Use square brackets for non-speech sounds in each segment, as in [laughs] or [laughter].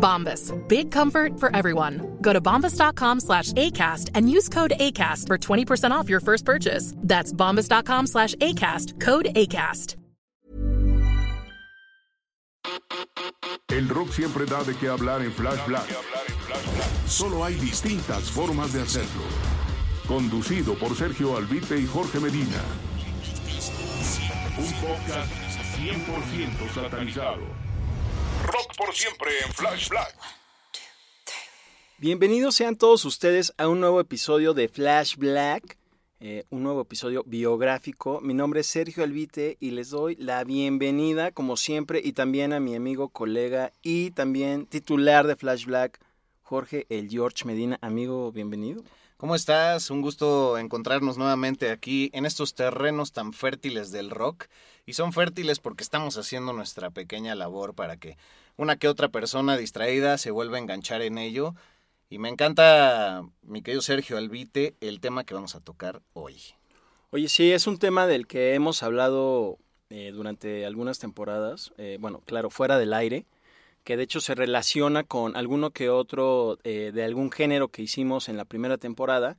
Bombas. Big comfort for everyone. Go to bombas.com slash ACAST and use code ACAST for 20% off your first purchase. That's bombas.com slash ACAST. Code ACAST. El rock siempre da de qué hablar en Flash Black. Solo hay distintas formas de hacerlo. Conducido por Sergio Albite y Jorge Medina. Un podcast 100% satanizado. Por siempre en Flash Black. Bienvenidos sean todos ustedes a un nuevo episodio de Flash Black, eh, un nuevo episodio biográfico. Mi nombre es Sergio Albite y les doy la bienvenida, como siempre, y también a mi amigo, colega y también titular de Flash Black, Jorge El George Medina. Amigo, bienvenido. ¿Cómo estás? Un gusto encontrarnos nuevamente aquí en estos terrenos tan fértiles del rock. Y son fértiles porque estamos haciendo nuestra pequeña labor para que una que otra persona distraída se vuelva a enganchar en ello. Y me encanta, mi querido Sergio Albite, el tema que vamos a tocar hoy. Oye, sí, es un tema del que hemos hablado eh, durante algunas temporadas, eh, bueno, claro, fuera del aire, que de hecho se relaciona con alguno que otro eh, de algún género que hicimos en la primera temporada.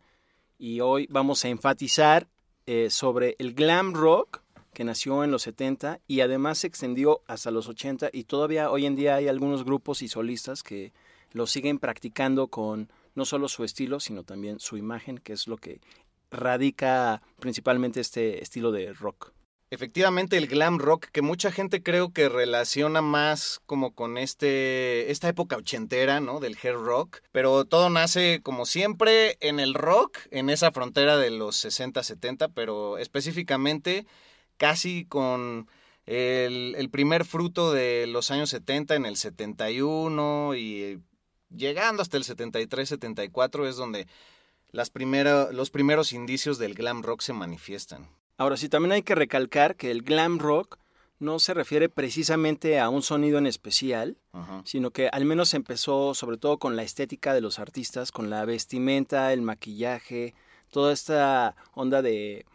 Y hoy vamos a enfatizar eh, sobre el glam rock que nació en los 70 y además se extendió hasta los 80 y todavía hoy en día hay algunos grupos y solistas que lo siguen practicando con no solo su estilo, sino también su imagen, que es lo que radica principalmente este estilo de rock. Efectivamente, el glam rock, que mucha gente creo que relaciona más como con este, esta época ochentera, ¿no? Del hair rock. Pero todo nace, como siempre, en el rock, en esa frontera de los 60, 70, pero específicamente casi con el, el primer fruto de los años 70 en el 71 y llegando hasta el 73, 74 es donde las primera, los primeros indicios del glam rock se manifiestan. Ahora sí, también hay que recalcar que el glam rock no se refiere precisamente a un sonido en especial, sino que al menos empezó sobre todo con la estética de los artistas, con la vestimenta, el maquillaje, toda esta onda de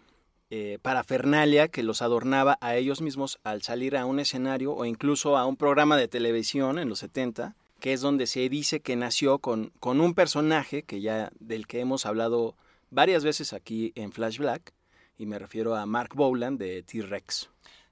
eh, parafernalia que los adornaba a ellos mismos al salir a un escenario o incluso a un programa de televisión en los 70, que es donde se dice que nació con, con un personaje que ya del que hemos hablado varias veces aquí en Flash Black, y me refiero a Mark Boland de T-Rex.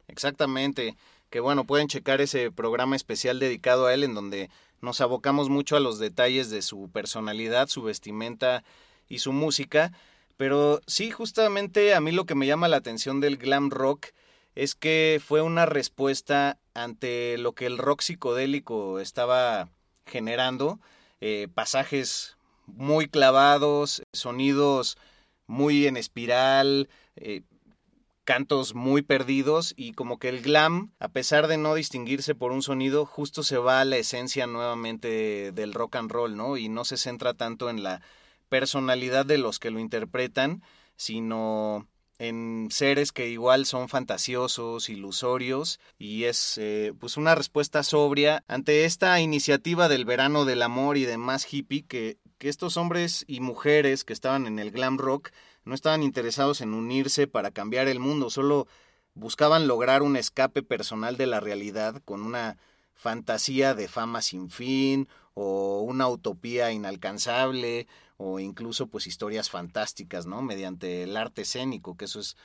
Exactamente. Que bueno, pueden checar ese programa especial dedicado a él en donde nos abocamos mucho a los detalles de su personalidad, su vestimenta y su música. Pero sí, justamente a mí lo que me llama la atención del glam rock es que fue una respuesta ante lo que el rock psicodélico estaba generando. Eh, pasajes muy clavados, sonidos muy en espiral, eh, cantos muy perdidos y como que el glam, a pesar de no distinguirse por un sonido, justo se va a la esencia nuevamente del rock and roll, ¿no? Y no se centra tanto en la personalidad de los que lo interpretan, sino en seres que igual son fantasiosos, ilusorios, y es eh, pues una respuesta sobria ante esta iniciativa del verano del amor y demás hippie que, que estos hombres y mujeres que estaban en el glam rock no estaban interesados en unirse para cambiar el mundo, solo buscaban lograr un escape personal de la realidad con una fantasía de fama sin fin o una utopía inalcanzable o incluso pues historias fantásticas, ¿no? Mediante el arte escénico, que eso es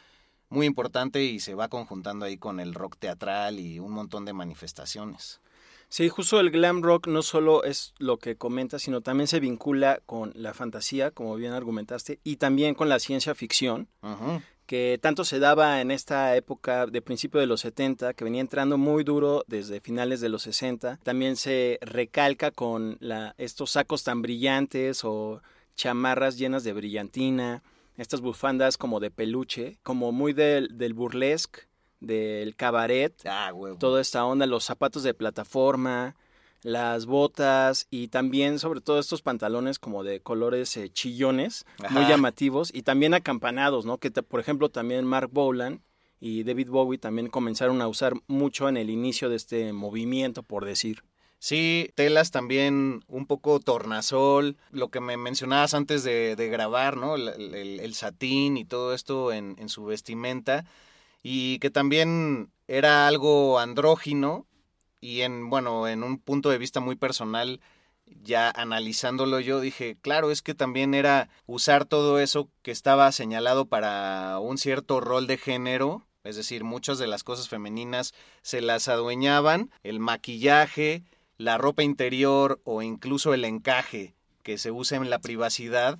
muy importante y se va conjuntando ahí con el rock teatral y un montón de manifestaciones. Sí, justo el glam rock no solo es lo que comenta, sino también se vincula con la fantasía, como bien argumentaste, y también con la ciencia ficción, que tanto se daba en esta época de principio de los 70, que venía entrando muy duro desde finales de los 60. También se recalca con la, estos sacos tan brillantes o chamarras llenas de brillantina, estas bufandas como de peluche, como muy del, del burlesque, del cabaret, Ah, toda esta onda, los zapatos de plataforma, las botas y también sobre todo estos pantalones como de colores eh, chillones, muy llamativos y también acampanados, ¿no? Que te- por ejemplo también Mark Bolan y David Bowie también comenzaron a usar mucho en el inicio de este movimiento, por decir. Sí, telas también un poco tornasol, lo que me mencionabas antes de, de grabar, ¿no? El, el- el satín y todo esto en, en su vestimenta. Y que también era algo andrógino y en, bueno, en un punto de vista muy personal, ya analizándolo yo dije, claro, es que también era usar todo eso que estaba señalado para un cierto rol de género, es decir, muchas de las cosas femeninas se las adueñaban, el maquillaje, la ropa interior o incluso el encaje que se usa en la privacidad,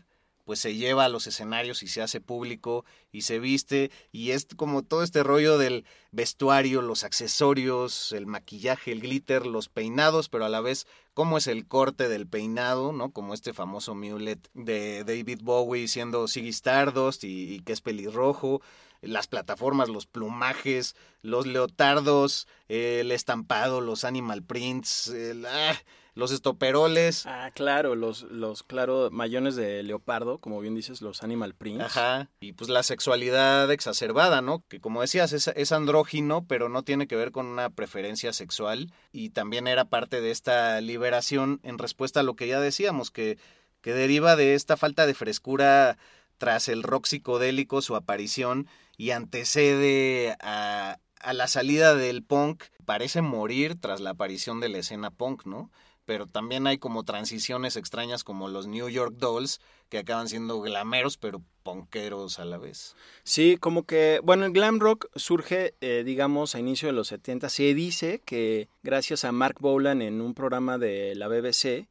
pues se lleva a los escenarios y se hace público y se viste y es como todo este rollo del vestuario, los accesorios, el maquillaje, el glitter, los peinados, pero a la vez cómo es el corte del peinado, ¿no? Como este famoso mulet de David Bowie siendo Ziggy Stardust y, y que es pelirrojo, las plataformas, los plumajes, los leotardos, el estampado, los animal prints, el, ah, los estoperoles. Ah, claro, los, los claro, mayones de leopardo, como bien dices, los animal prints. Ajá, y pues la sexualidad exacerbada, ¿no? Que como decías, es, es andrógino, pero no tiene que ver con una preferencia sexual y también era parte de esta liberación en respuesta a lo que ya decíamos, que, que deriva de esta falta de frescura tras el rock psicodélico, su aparición, y antecede a, a la salida del punk, parece morir tras la aparición de la escena punk, ¿no? Pero también hay como transiciones extrañas como los New York Dolls, que acaban siendo glameros, pero punkeros a la vez. Sí, como que, bueno, el glam rock surge, eh, digamos, a inicio de los 70. Se dice que gracias a Mark Bolan en un programa de la BBC,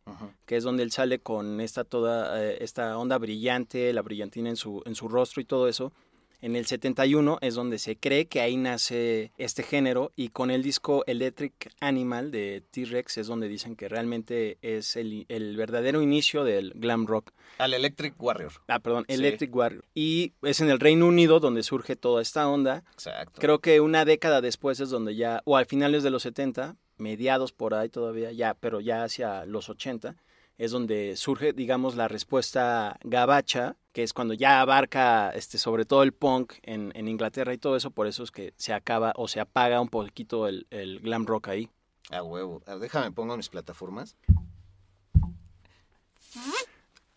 que es donde él sale con esta toda eh, esta onda brillante, la brillantina en su en su rostro y todo eso. En el 71 es donde se cree que ahí nace este género y con el disco Electric Animal de T-Rex es donde dicen que realmente es el, el verdadero inicio del glam rock. Al Electric Warrior. Ah, perdón, Sí. Electric Warrior. Y es en el Reino Unido donde surge toda esta onda. Exacto. Creo que una década después es donde ya, o al finales de los 70, mediados por ahí todavía, ya, pero ya hacia los 80, es donde surge, digamos, la respuesta gabacha, que es cuando ya abarca, este, sobre todo el punk en, en Inglaterra y todo eso, por eso es que se acaba o se apaga un poquito el, el glam rock ahí. A huevo. A ver, déjame pongo mis plataformas.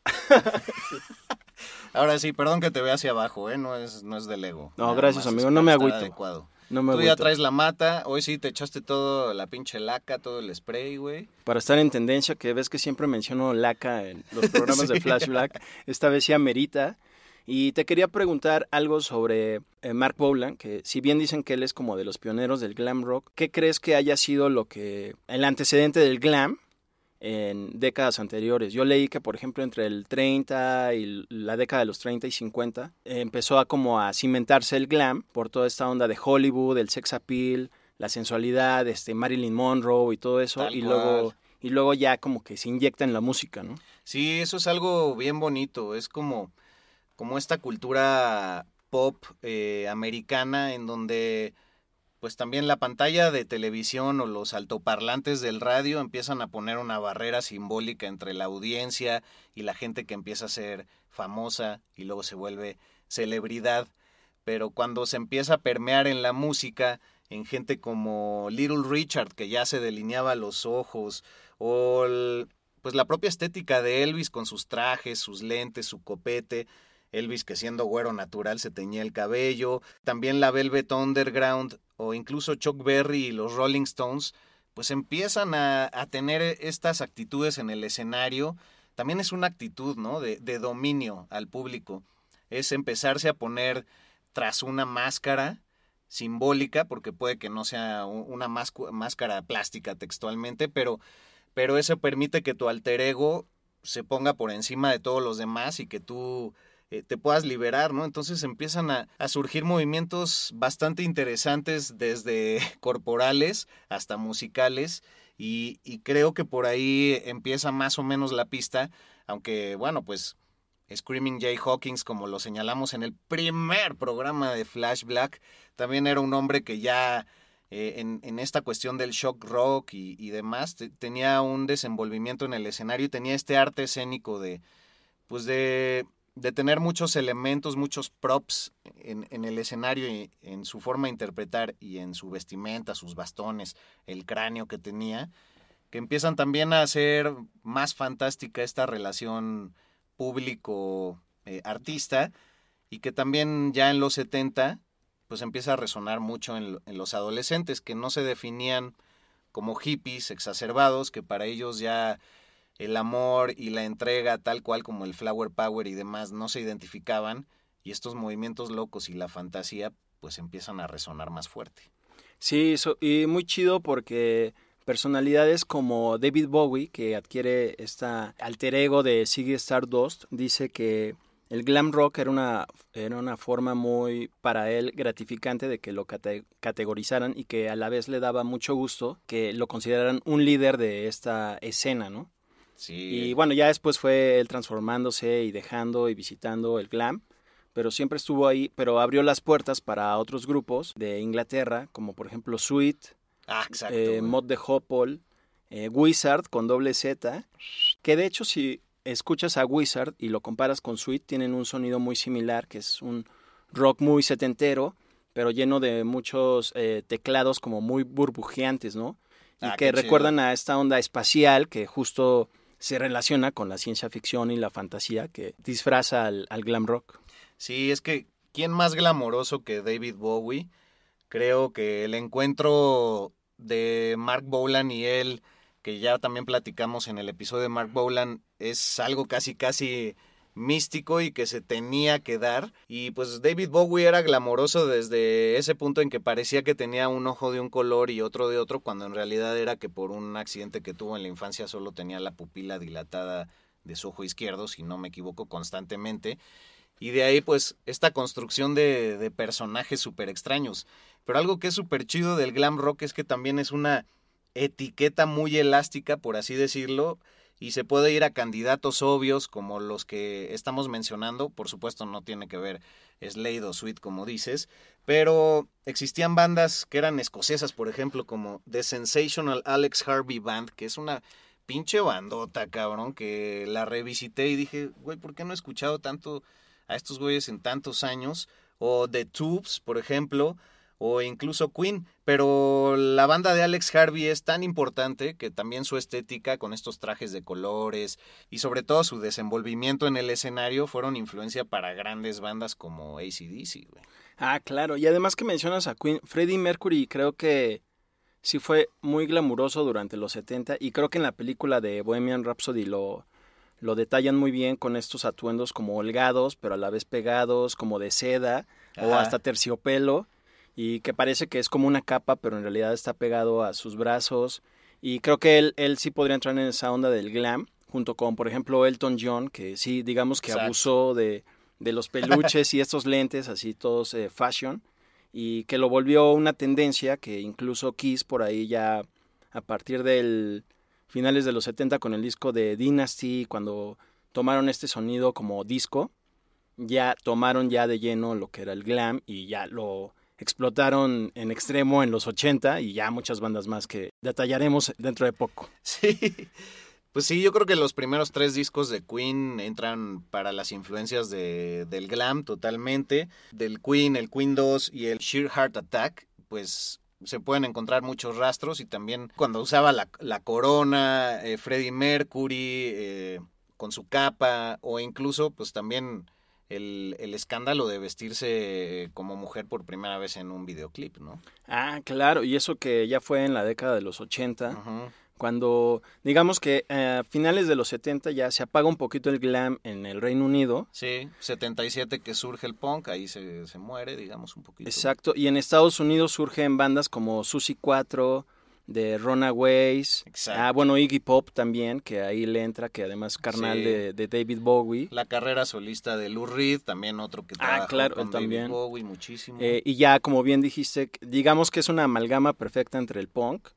[laughs] Ahora sí, perdón que te vea hacia abajo, ¿eh? No es, no es del ego. No, gracias, amigo, no me agüito. adecuado. No me Tú ya traes la mata, hoy sí te echaste todo la pinche laca, todo el spray, güey. Para estar en tendencia, que ves que siempre menciono laca en los programas de [laughs] Sí. Flash Black, esta vez sí amerita. Y te quería preguntar algo sobre eh, Mark Bolan, que si bien dicen que él es como de los pioneros del glam rock, ¿qué crees que haya sido lo que el antecedente del glam en décadas anteriores? Yo leí que, por ejemplo, entre el 30 y la década de los 30 y 50 eh, empezó a como a cimentarse el glam por toda esta onda de Hollywood, el sex appeal, la sensualidad, este Marilyn Monroe y todo eso, Tal y cual. luego y luego ya como que se inyecta en la música, ¿no? Sí, eso es algo bien bonito. Es como, como esta cultura pop eh, americana en donde pues también la pantalla de televisión o los altoparlantes del radio empiezan a poner una barrera simbólica entre la audiencia y la gente que empieza a ser famosa y luego se vuelve celebridad. Pero cuando se empieza a permear en la música, en gente como Little Richard, que ya se delineaba los ojos, o pues la propia estética de Elvis con sus trajes, sus lentes, su copete, Elvis que siendo güero natural se teñía el cabello, también la Velvet Underground o incluso Chuck Berry y los Rolling Stones, pues empiezan a, tener estas actitudes en el escenario. También es una actitud, ¿no? De, de dominio al público. Es empezarse a poner tras una máscara simbólica, porque puede que no sea una máscara plástica textualmente, pero, pero eso permite que tu alter ego se ponga por encima de todos los demás y que tú eh, te puedas liberar, ¿no? Entonces empiezan a, a, surgir movimientos bastante interesantes desde [laughs] corporales hasta musicales y, y, creo que por ahí empieza más o menos la pista, aunque bueno, pues Screaming Jay Hawkins, como lo señalamos en el primer programa de Flash Black, también era un hombre que ya eh, en, en, esta cuestión del shock rock y, y demás tenía un desenvolvimiento en el escenario y tenía este arte escénico de, pues de, de tener muchos elementos, muchos props en, en, el escenario y en su forma de interpretar y en su vestimenta, sus bastones, el cráneo que tenía, que empiezan también a hacer más fantástica esta relación público-artista eh, y que también ya en los 70 pues empieza a resonar mucho en, en, los adolescentes que no se definían como hippies exacerbados, que para ellos ya el amor y la entrega tal cual como el flower power y demás no se identificaban y estos movimientos locos y la fantasía pues empiezan a resonar más fuerte. Sí, eso, y muy chido porque personalidades como David Bowie, que adquiere esta alter ego de Ziggy Stardust, dice que el glam rock era una, era una forma muy para él gratificante de que lo cate categorizaran y que a la vez le daba mucho gusto que lo consideraran un líder de esta escena, ¿no? Sí. Y bueno, ya después fue él transformándose y dejando y visitando el glam, pero siempre estuvo ahí, pero abrió las puertas para otros grupos de Inglaterra, como por ejemplo Sweet, Ah, exacto. Eh, Mod de Hopple, eh, Wizard con doble Z, que de hecho si escuchas a Wizard y lo comparas con Sweet, tienen un sonido muy similar, que es un rock muy setentero, pero lleno de muchos eh, teclados como muy burbujeantes, ¿no? Y Ah, que recuerdan chido. a esta onda espacial que justo se relaciona con la ciencia ficción y la fantasía que disfraza al, glam rock. Sí, es que ¿quién más glamoroso que David Bowie? Creo que el encuentro de Mark Bolan y él, que ya también platicamos en el episodio de Mark Bolan, es algo casi casi místico y que se tenía que dar. Y pues David Bowie era glamoroso desde ese punto en que parecía que tenía un ojo de un color y otro de otro, cuando en realidad era que por un accidente que tuvo en la infancia solo tenía la pupila dilatada de su ojo izquierdo, si no me equivoco, constantemente. Y de ahí, pues, esta construcción de, personajes súper extraños. Pero algo que es súper chido del glam rock es que también es una etiqueta muy elástica, por así decirlo, y se puede ir a candidatos obvios como los que estamos mencionando. Por supuesto, no tiene que ver Slade o Sweet, como dices, pero existían bandas que eran escocesas, por ejemplo, como The Sensational Alex Harvey Band, que es una pinche bandota, cabrón, que la revisité y dije, güey, ¿por qué no he escuchado tanto a estos güeyes en tantos años? O The Tubes, por ejemplo, o incluso Queen, pero la banda de Alex Harvey es tan importante que también su estética con estos trajes de colores y sobre todo su desenvolvimiento en el escenario fueron influencia para grandes bandas como ACDC, güey. Ah, claro. Y además que mencionas a Queen, Freddie Mercury creo que sí fue muy glamuroso durante los 70 y creo que en la película de Bohemian Rhapsody lo, lo detallan muy bien con estos atuendos como holgados, pero a la vez pegados, como de seda o hasta terciopelo y que parece que es como una capa, pero en realidad está pegado a sus brazos. Y creo que él, él sí podría entrar en esa onda del glam, junto con, por ejemplo, Elton John, que sí, digamos que Exacto. abusó de, de los peluches y estos lentes así todos eh, fashion, y que lo volvió una tendencia que incluso Kiss por ahí ya a partir del finales de los 70 con el disco de Dynasty, cuando tomaron este sonido como disco, ya tomaron ya de lleno lo que era el glam y ya lo explotaron en extremo en los 80 y ya muchas bandas más que detallaremos dentro de poco. [laughs] Sí. Pues sí, yo creo que los primeros tres discos de Queen entran para las influencias de, del glam totalmente. Del Queen, el Queen 2 y el Sheer Heart Attack, pues se pueden encontrar muchos rastros y también cuando usaba la, la corona, eh, Freddie Mercury eh, con su capa o incluso pues también el, el escándalo de vestirse como mujer por primera vez en un videoclip, ¿no? Ah, claro, y eso que ya fue en la década de los 80. Ujú. cuando digamos que eh, a finales de los 70 ya se apaga un poquito el glam en el Reino Unido. Sí, 77 que surge el punk, ahí se, se muere, digamos, un poquito. Exacto, y en Estados Unidos surgen bandas como Susi 4, de Runaways. Exacto. Ah, bueno, Iggy Pop también, que ahí le entra, que además carnal Sí. de, de David Bowie. La carrera solista de Lou Reed, también otro que trabajó Ah, claro, con él David también. Bowie muchísimo. Eh, y ya, como bien dijiste, digamos que es una amalgama perfecta entre el punk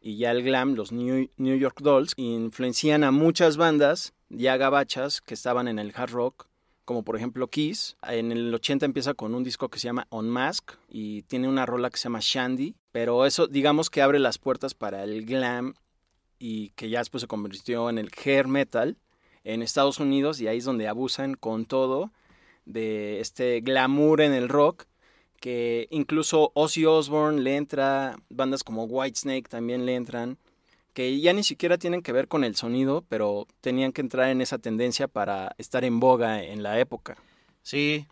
y ya el glam, los New, New York Dolls, influencian a muchas bandas ya gabachas que estaban en el hard rock, como por ejemplo Kiss. En el 80 empieza con un disco que se llama On Mask y tiene una rola que se llama Shandy, pero eso digamos que abre las puertas para el glam y que ya después se convirtió en el hair metal en Estados Unidos y ahí es donde abusan con todo de este glamour en el rock que incluso Ozzy Osbourne le entra, bandas como Whitesnake también le entran, que ya ni siquiera tienen que ver con el sonido, pero tenían que entrar en esa tendencia para estar en boga en la época. Sí,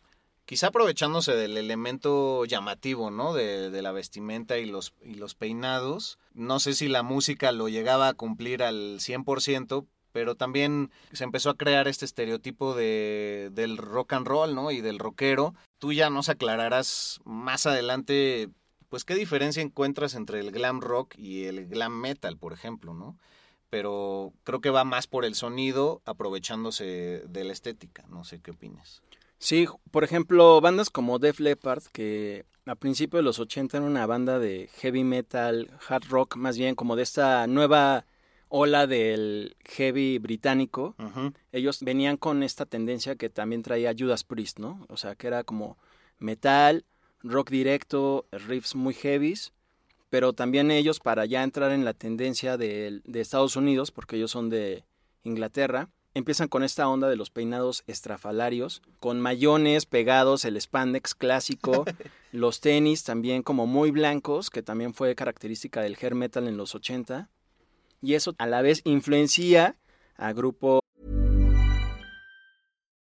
quizá aprovechándose del elemento llamativo, ¿no? De, la vestimenta y los, y los peinados. No sé si la música lo llegaba a cumplir al 100%, pero también se empezó a crear este estereotipo de, del rock and roll, ¿no? Y del rockero. Tú ya nos aclararás más adelante, pues, qué diferencia encuentras entre el glam rock y el glam metal, por ejemplo, ¿no? Pero creo que va más por el sonido, aprovechándose de la estética. No sé qué opinas. Sí, por ejemplo, bandas como Def Leppard, que a principios de los 80 era una banda de heavy metal, hard rock, más bien como de esta nueva ola del heavy británico. Ellos venían con esta tendencia que también traía Judas Priest, ¿no? O sea, que era como metal, rock directo, riffs muy heavies, pero también ellos para ya entrar en la tendencia de, de Estados Unidos, porque ellos son de Inglaterra, empiezan con esta onda de los peinados estrafalarios, con mayones pegados, el spandex clásico, [laughs] los tenis también como muy blancos, que también fue característica del hair metal en los 80, y eso a la vez influencia a grupos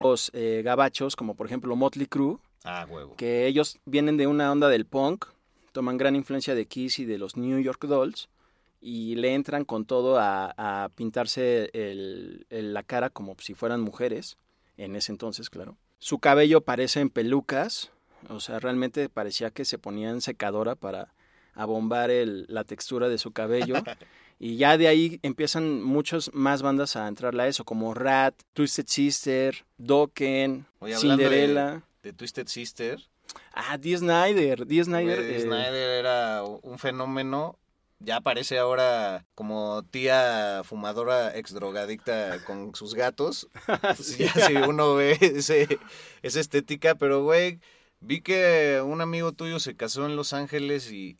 Los eh, gabachos, como por ejemplo Motley Crue, Ah, huevo. que ellos vienen de una onda del punk, toman gran influencia de Kiss y de los New York Dolls, y le entran con todo a, a pintarse el- el- la cara como si fueran mujeres, en ese entonces, claro. Su cabello parece en pelucas, o sea, realmente parecía que se ponían secadora para abombar el- la textura de su cabello. [laughs] Y ya de ahí empiezan muchas más bandas a entrarle a eso, como Rat, Twisted Sister, Dokken, Oye, Cinderella. De Twisted Sister. Ah, Dee Snyder. Dee Snyder. Eh, Snyder era un fenómeno. Ya aparece ahora como tía fumadora ex drogadicta con sus gatos. [laughs] Ya si uno ve ese, esa estética, pero güey, Vi que un amigo tuyo se casó en Los Ángeles y,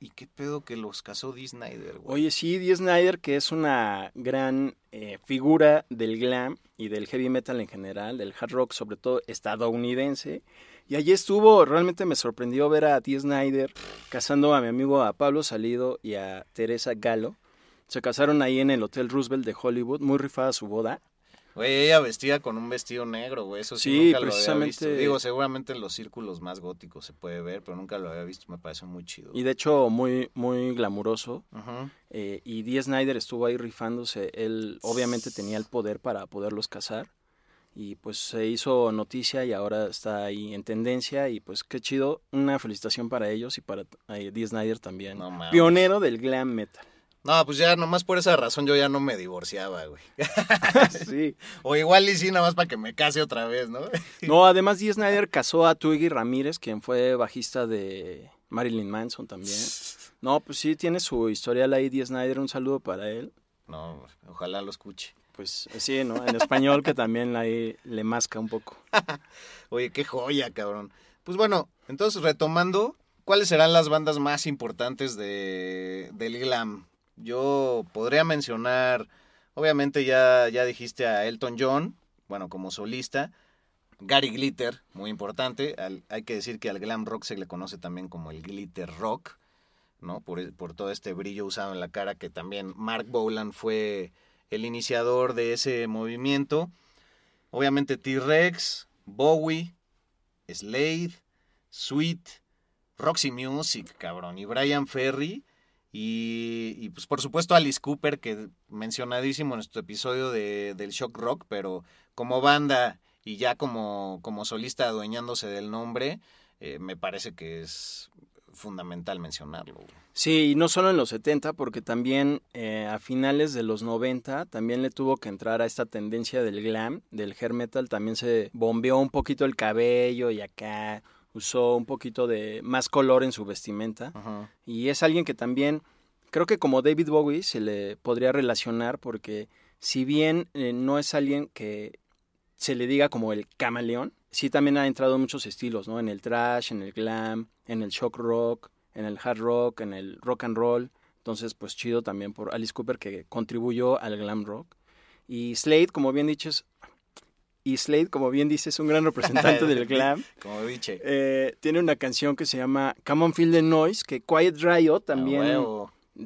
y, qué pedo que los casó Dee Snyder, güey. Oye, sí, Dee Snyder, que es una gran eh, figura del glam y del heavy metal en general, del hard rock sobre todo estadounidense. Y allí estuvo, realmente me sorprendió ver a Dee Snyder casando a mi amigo a Pablo Salido y a Teresa Galo. Se casaron ahí en el Hotel Roosevelt de Hollywood, muy rifada su boda. Güey, ella vestía con un vestido negro, güey, eso sí, Sí, nunca lo había visto. Digo, seguramente en los círculos más góticos se puede ver, pero nunca lo había visto, me pareció muy chido. Y de hecho muy, muy glamuroso. Eh, y Dee Snyder estuvo ahí rifándose. Él obviamente tenía el poder para poderlos casar. Y pues se hizo noticia y ahora está ahí en tendencia. Y pues qué chido. Una felicitación para ellos y para eh, Dee Snyder también. No. Pionero del glam metal. No, pues ya nomás por esa razón yo ya no me divorciaba, güey. [laughs] sí. O igual y sí, nada más para que me case otra vez, ¿no? [laughs] No, además Dee Snyder casó a Twiggy Ramírez, quien fue bajista de Marilyn Manson también. [laughs] No, pues sí, tiene su historial ahí Dee Snyder. Un saludo para él. No, ojalá lo escuche. Pues sí, ¿no? En español que también ahí le masca un poco. Oye, qué joya, cabrón. Pues bueno, entonces retomando, ¿cuáles serán las bandas más importantes de, del glam? Yo podría mencionar, obviamente ya, ya dijiste a Elton John, bueno, como solista. Gary Glitter, muy importante. Hay que decir que al glam rock se le conoce también como el glitter rock, ¿no? Por, por todo este brillo usado en la cara que también Mark Bolan fue el iniciador de ese movimiento. Obviamente T-Rex, Bowie, Slade, Sweet, Roxy Music, cabrón, y Brian Ferry. Y, pues por supuesto Alice Cooper, que mencionadísimo en nuestro episodio de, del Shock Rock, pero como banda y ya como, como solista adueñándose del nombre, eh, me parece que es fundamental mencionarlo. Sí, y no solo en los 70, porque también eh, a finales de los 90 también le tuvo que entrar a esta tendencia del glam, del hair metal, también se bombeó un poquito el cabello y acá usó un poquito de más color en su vestimenta. Ajá. Y es alguien que también, creo que como David Bowie se le podría relacionar porque si bien eh, no es alguien que se le diga como el camaleón, sí también ha entrado en muchos estilos, ¿no? En el trash, en el glam, en el shock rock, en el hard rock, en el rock and roll. Entonces, pues chido también por Alice Cooper que contribuyó al glam rock. Y Slade, como bien dices, y Slade, como bien dices, es un gran representante [laughs] del glam. Como diche. Eh, tiene una canción que se llama Come on Feel the Noise, que Quiet Riot también,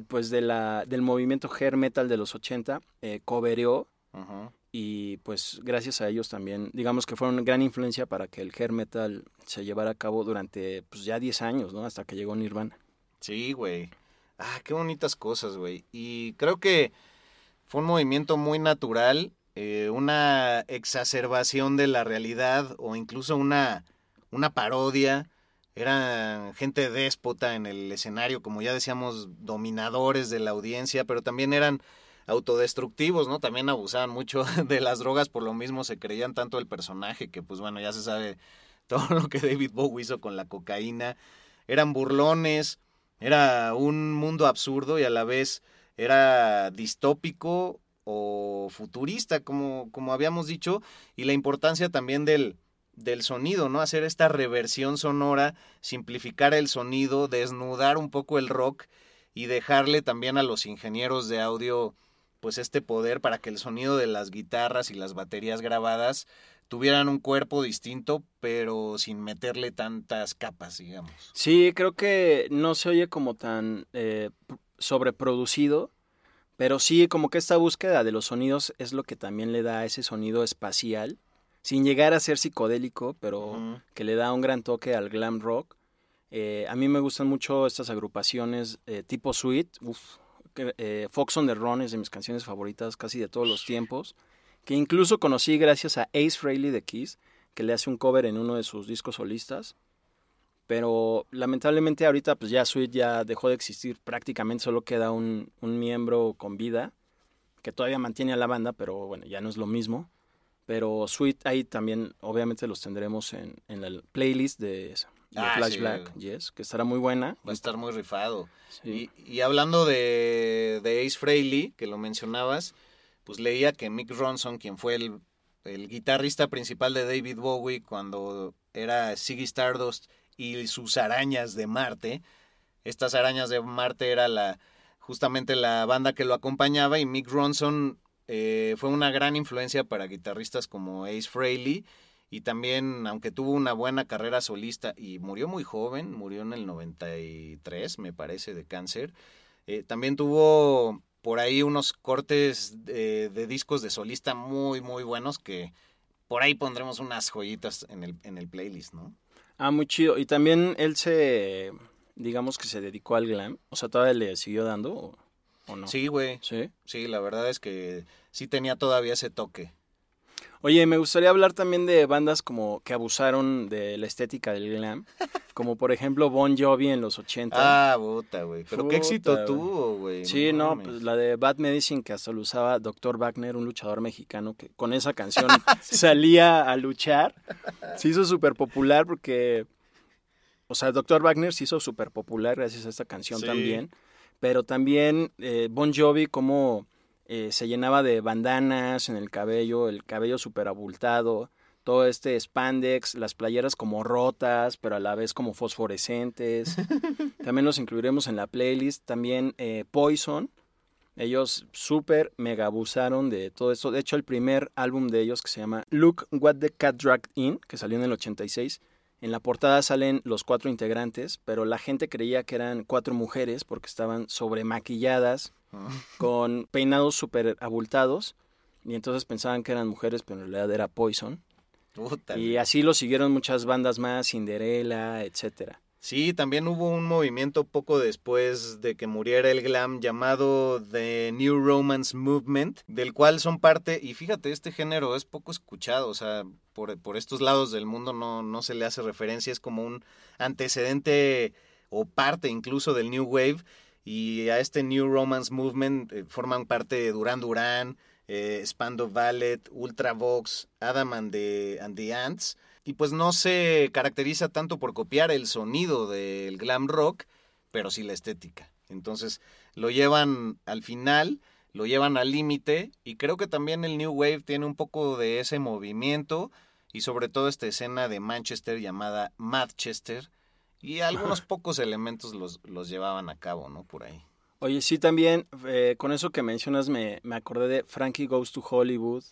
pues de la, del movimiento hair metal de los 80, eh, covereó Ajá. y pues gracias a ellos también, digamos que fueron gran influencia para que el hair metal se llevara a cabo durante pues ya 10 años, ¿no? Hasta que llegó Nirvana. Sí, güey. Ah, qué bonitas cosas, güey. Y creo que fue un movimiento muy natural, eh, una exacerbación de la realidad o incluso una, una parodia. Eran gente déspota en el escenario, como ya decíamos, dominadores de la audiencia, pero también eran autodestructivos, ¿no? También abusaban mucho [laughs] de las drogas, por lo mismo se creían tanto el personaje que, pues bueno, ya se sabe [laughs] todo lo que David Bowie hizo con la cocaína. Eran burlones, era un mundo absurdo y a la vez era distópico o futurista, como, como habíamos dicho, y la importancia también del, del sonido, ¿no? Hacer esta reversión sonora, simplificar el sonido, desnudar un poco el rock y dejarle también a los ingenieros de audio pues este poder para que el sonido de las guitarras y las baterías grabadas tuvieran un cuerpo distinto, pero sin meterle tantas capas, digamos. Sí, creo que no se oye como tan eh, sobreproducido, pero sí como que esta búsqueda de los sonidos es lo que también le da ese sonido espacial, sin llegar a ser psicodélico, pero que le da un gran toque al glam rock. Eh, a mí me gustan mucho estas agrupaciones eh, tipo Sweet, uf, eh, Fox on the Run es de mis canciones favoritas casi de todos los tiempos, que incluso conocí gracias a Ace Frehley de Kiss, que le hace un cover en uno de sus discos solistas. Pero lamentablemente ahorita pues ya Sweet ya dejó de existir, prácticamente solo queda un, un miembro con vida que todavía mantiene a la banda, pero bueno, ya no es lo mismo. Pero Sweet ahí también obviamente los tendremos en, en la playlist de, de Ah, Flash sí. Black, yes, que estará muy buena. Va a estar muy rifado. Sí. Y, y hablando de, de Ace Frehley, que lo mencionabas, pues leía que Mick Ronson, quien fue el, el guitarrista principal de David Bowie cuando era Ziggy Stardust y sus arañas de Marte. Estas arañas de Marte era la justamente la banda que lo acompañaba y Mick Ronson eh, fue una gran influencia para guitarristas como Ace Frehley y también, aunque tuvo una buena carrera solista y murió muy joven, murió en el 93, me parece, de cáncer, eh, también tuvo por ahí unos cortes de, de, discos de solista muy, muy buenos que por ahí pondremos unas joyitas en el, en el playlist, ¿no? Ah, muy chido. Y también él se, digamos que se dedicó al glam. O sea, ¿todavía le siguió dando o, o no? Sí, güey. ¿Sí? Sí, la verdad es que sí tenía todavía ese toque. Oye, me gustaría hablar también de bandas como que abusaron de la estética del glam, [laughs] como por ejemplo Bon Jovi en los 80. Ah, puta, güey. Pero qué éxito tuvo, güey. Sí, no, pues la de Bad Medicine que hasta lo usaba Dr. Wagner, un luchador mexicano que con esa canción [laughs] salía a luchar. Se hizo súper popular porque, o sea, Dr. Wagner se hizo súper popular gracias a esta canción Sí. también. Pero también eh, Bon Jovi como eh, se llenaba de bandanas en el cabello, el cabello súper abultado, todo este spandex, las playeras como rotas, pero a la vez como fosforescentes. [laughs] También los incluiremos en la playlist. También eh, Poison. Ellos súper mega abusaron de todo esto. De hecho, el primer álbum de ellos que se llama Look What the Cat Dragged In, que salió en el 86, en la portada salen los cuatro integrantes, pero la gente creía que eran cuatro mujeres porque estaban sobremaquilladas, con peinados súper abultados, y entonces pensaban que eran mujeres, pero en realidad era Poison. Puta, Y así lo siguieron muchas bandas más, Cinderella, etcétera. Sí, también hubo un movimiento poco después de que muriera el glam llamado The New Romance Movement, del cual son parte, y fíjate, este género es poco escuchado, o sea, por, por estos lados del mundo no, no se le hace referencia, es como un antecedente o parte incluso del New Wave, y a este New Romance Movement eh, forman parte Duran Duran, eh, Spandau Ballet, Ultravox, Adam and the, and the Ants, y pues no se caracteriza tanto por copiar el sonido del glam rock, pero sí la estética. Entonces lo llevan al final, lo llevan al límite y creo que también el New Wave tiene un poco de ese movimiento y sobre todo esta escena de Manchester llamada Manchester y algunos pocos elementos los, los llevaban a cabo, ¿no? Por ahí. Oye, sí, también eh, con eso que mencionas me, me acordé de Frankie Goes to Hollywood,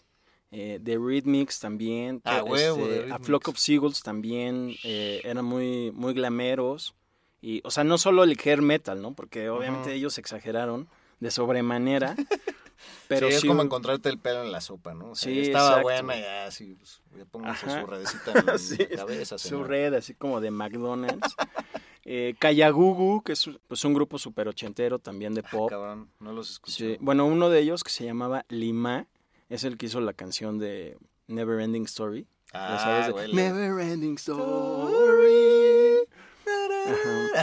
eh, de Rhythmics también, Ah, to- huevo, de A. Flock of Seagulls también eh, eran muy, muy glameros. Y, o sea, no solo el hair metal, ¿no? Porque obviamente ellos exageraron de sobremanera. [laughs] pero sí, es sí- como encontrarte el pelo en la sopa, ¿no? O sea, Sí, estaba exacto. buena y así, pues, ya pónganse Ajá. su redecita [laughs] en Sí, la cabeza, su señor. red, así como de McDonald's. [laughs] eh, Kayagugu, que es pues, un grupo súper ochentero también de pop. Ah, Cabrón, no los escuché. Bueno, uno de ellos que se llamaba Lima es el que hizo la canción de Never Ending Story. Ah, sabes. Never Ending Story.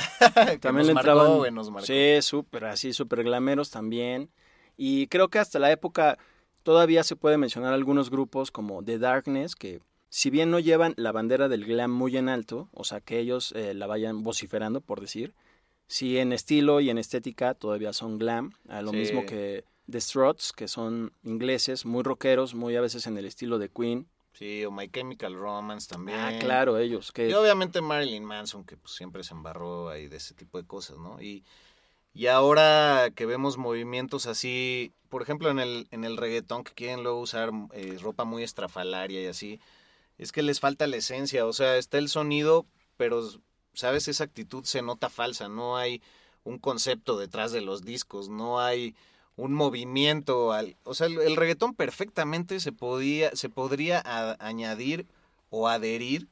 [laughs] También marcó, entraban. güey, nos marcó. Sí, súper, así, súper glameros también. Y creo que hasta la época todavía se puede mencionar algunos grupos como The Darkness, que si bien no llevan la bandera del glam muy en alto, o sea, que ellos eh, la vayan vociferando, por decir, sí en estilo y en estética todavía son glam, a lo Sí. mismo que The Struts, que son ingleses, muy rockeros, muy a veces en el estilo de Queen. Sí, o My Chemical Romance también. Ah, claro, ellos. Que, Y obviamente Marilyn Manson, que pues siempre se embarró ahí de ese tipo de cosas, ¿no? Y, y ahora que vemos movimientos así, por ejemplo, en el, en el reggaetón, que quieren luego usar eh, ropa muy estrafalaria y así, es que les falta la esencia, o sea, está el sonido, pero, ¿sabes? Esa actitud se nota falsa, no hay un concepto detrás de los discos, no hay un movimiento, al, o sea, el, el reggaetón perfectamente se podía, se podría añadir o adherir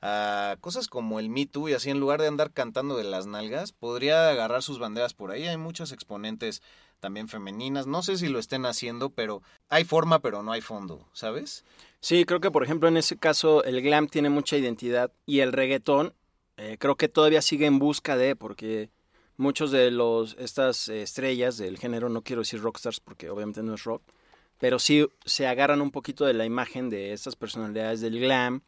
a cosas como el Me Too y así en lugar de andar cantando de las nalgas, podría agarrar sus banderas por ahí. Hay muchos exponentes también femeninas. No sé si lo estén haciendo, pero hay forma, pero no hay fondo, ¿sabes? Sí, creo que por ejemplo en ese caso el glam tiene mucha identidad y el reggaetón eh, creo que todavía sigue en busca de, porque muchos de los estas estrellas del género, no quiero decir rockstars porque obviamente no es rock, pero sí se agarran un poquito de la imagen de estas personalidades del glam,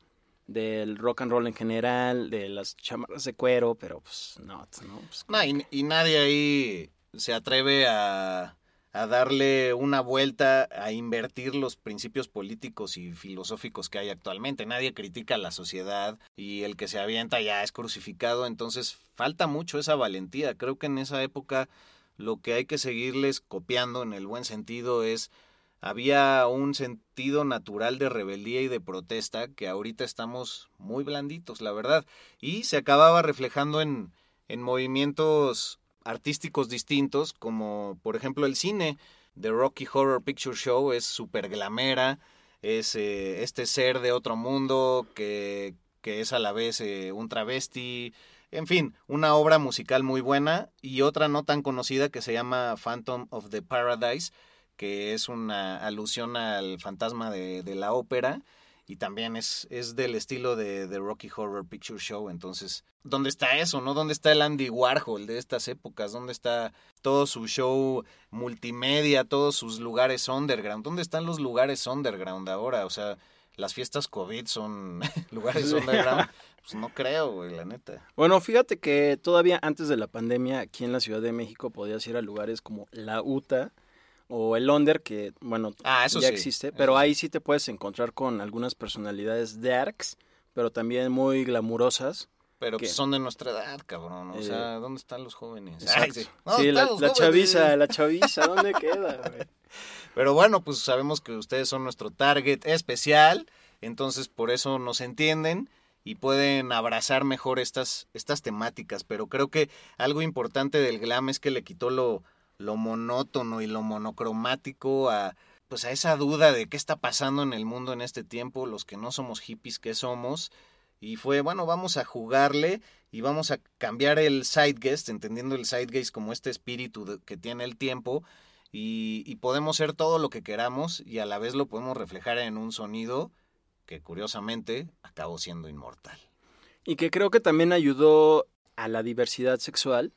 del rock and roll en general, de las chamarras de cuero, pero pues no, ¿no? Pues, No, y, y nadie ahí se atreve a, a darle una vuelta, a invertir los principios políticos y filosóficos que hay actualmente. Nadie critica a la sociedad y el que se avienta ya es crucificado, entonces falta mucho esa valentía. Creo que en esa época lo que hay que seguirles copiando en el buen sentido es había un sentido natural de rebeldía y de protesta que ahorita estamos muy blanditos, la verdad, y se acababa reflejando en, en movimientos artísticos distintos, como por ejemplo el cine. The Rocky Horror Picture Show es super glamera, es eh, este ser de otro mundo que, que es a la vez eh, un travesti, en fin, una obra musical muy buena y otra no tan conocida que se llama Phantom of the Paradise, que es una alusión al fantasma de, de la ópera y también es, es del estilo de, de, Rocky Horror Picture Show. Entonces, ¿dónde está eso, no? ¿Dónde está el Andy Warhol de estas épocas? ¿Dónde está todo su show multimedia, todos sus lugares underground? ¿Dónde están los lugares underground ahora? O sea, las fiestas COVID son [laughs] lugares underground. [laughs] Pues no creo, güey, la neta. Bueno, fíjate que todavía antes de la pandemia, aquí en la Ciudad de México podías ir a lugares como La UTA, o el Under, que bueno, ah, eso ya sí, existe, pero ahí sí te puedes encontrar con algunas personalidades darks, pero también muy glamurosas. Pero que, son de nuestra edad, cabrón. O Eh, sea, ¿dónde están los jóvenes? Ay, sí, ¿Dónde la, la chaviza, la chaviza, ¿dónde queda? [laughs] güey? Pero bueno, pues sabemos que ustedes son nuestro target especial, entonces por eso nos entienden y pueden abrazar mejor estas, estas temáticas. Pero creo que algo importante del glam es que le quitó lo, lo monótono y lo monocromático a pues a esa duda de qué está pasando en el mundo en este tiempo, los que no somos hippies, ¿qué somos? Y fue, bueno, vamos a jugarle y vamos a cambiar el zeitgeist, entendiendo el zeitgeist como este espíritu que tiene el tiempo, y, y podemos ser todo lo que queramos y a la vez lo podemos reflejar en un sonido que curiosamente acabó siendo inmortal. Y que creo que también ayudó a la diversidad sexual,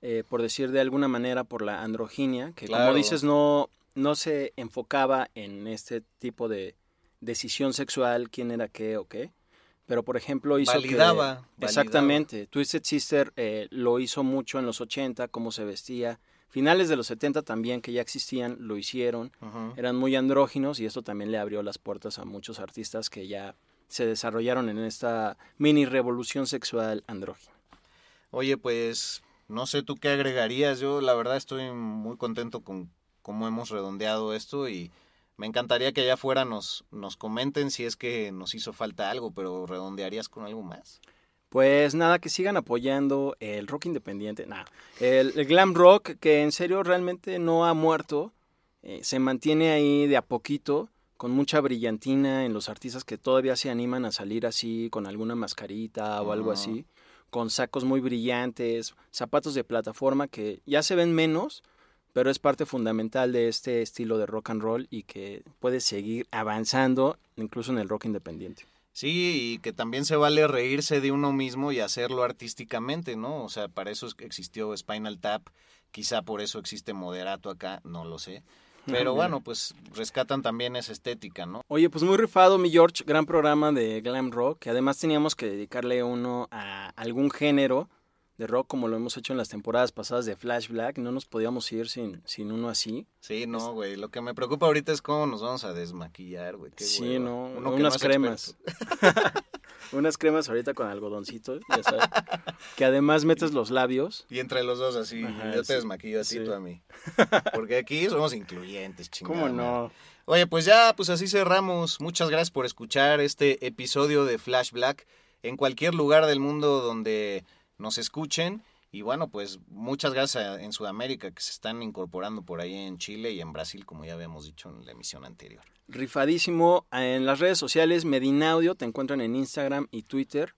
eh, por decir de alguna manera, por la androginia, que Claro. como dices, no, no se enfocaba en este tipo de decisión sexual, quién era qué o qué. Pero, por ejemplo, hizo Validaba, que... validaba. Exactamente. Twisted Sister eh, lo hizo mucho en los 80, cómo se vestía. Finales de los 70 también, que ya existían, lo hicieron. Eran muy andróginos y esto también le abrió las puertas a muchos artistas que ya se desarrollaron en esta mini revolución sexual andrógina. Oye, pues no sé tú qué agregarías. Yo la verdad estoy muy contento con cómo hemos redondeado esto y me encantaría que allá afuera nos, nos comenten si es que nos hizo falta algo, pero redondearías con algo más. Pues nada, que sigan apoyando el rock independiente. Nah, el, el glam rock que en serio realmente no ha muerto. eh, se mantiene ahí de a poquito, con mucha brillantina en los artistas que todavía se animan a salir así, con alguna mascarita o algo así, con sacos muy brillantes, zapatos de plataforma que ya se ven menos, pero es parte fundamental de este estilo de rock and roll y que puede seguir avanzando incluso en el rock independiente. Sí, y que también se vale reírse de uno mismo y hacerlo artísticamente, ¿no? O sea, para eso es- existió Spinal Tap, quizá por eso existe Moderato acá, no lo sé. Pero bueno, pues rescatan también esa estética, ¿no? Oye, pues muy rifado, mi George, gran programa de glam rock, que además teníamos que dedicarle uno a algún género de rock, como lo hemos hecho en las temporadas pasadas de Flash Black, no nos podíamos ir sin, sin uno así. Sí, no, güey. Lo que me preocupa ahorita es cómo nos vamos a desmaquillar, güey. sí, hueva. ¿no? Uno Unas cremas. [laughs] Unas cremas ahorita con algodoncito, ya sabes. que además metes los labios. Y entre los dos así, Ajá, yo te desmaquillo a ti, sí. tú a mí. [laughs] Porque aquí somos incluyentes, chingada. ¿Cómo no? Oye, pues ya, pues así cerramos. Muchas gracias por escuchar este episodio de Flash Black en cualquier lugar del mundo donde nos escuchen. Y bueno, pues muchas gracias a- en Sudamérica que se están incorporando por ahí en Chile y en Brasil, como ya habíamos dicho en la emisión anterior. Rifadísimo. En las redes sociales, Medinaudio, te encuentran en Instagram y Twitter.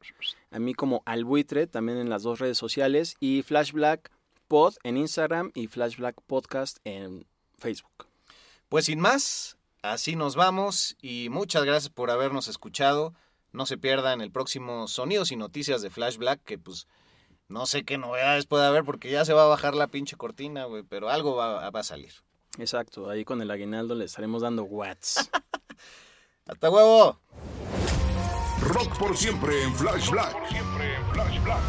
A mí como Albuitre, también en las dos redes sociales. Y Flash Black Pod en Instagram y Flash Black Podcast en Facebook. Pues sin más, así nos vamos y muchas gracias por habernos escuchado. No se pierdan el próximo Sonidos y Noticias de Flash Black, que pues no sé qué novedades puede haber porque ya se va a bajar la pinche cortina, güey, pero algo va, va a salir. Exacto, ahí con el aguinaldo le estaremos dando watts. [laughs] ¡Hasta huevo! Rock por siempre en Flash Black.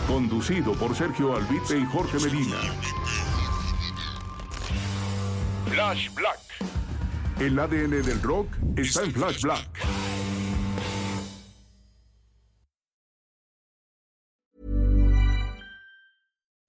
Conducido por Sergio Albite y Jorge Medina. Flash Black. El ADN del rock está en Flash Black.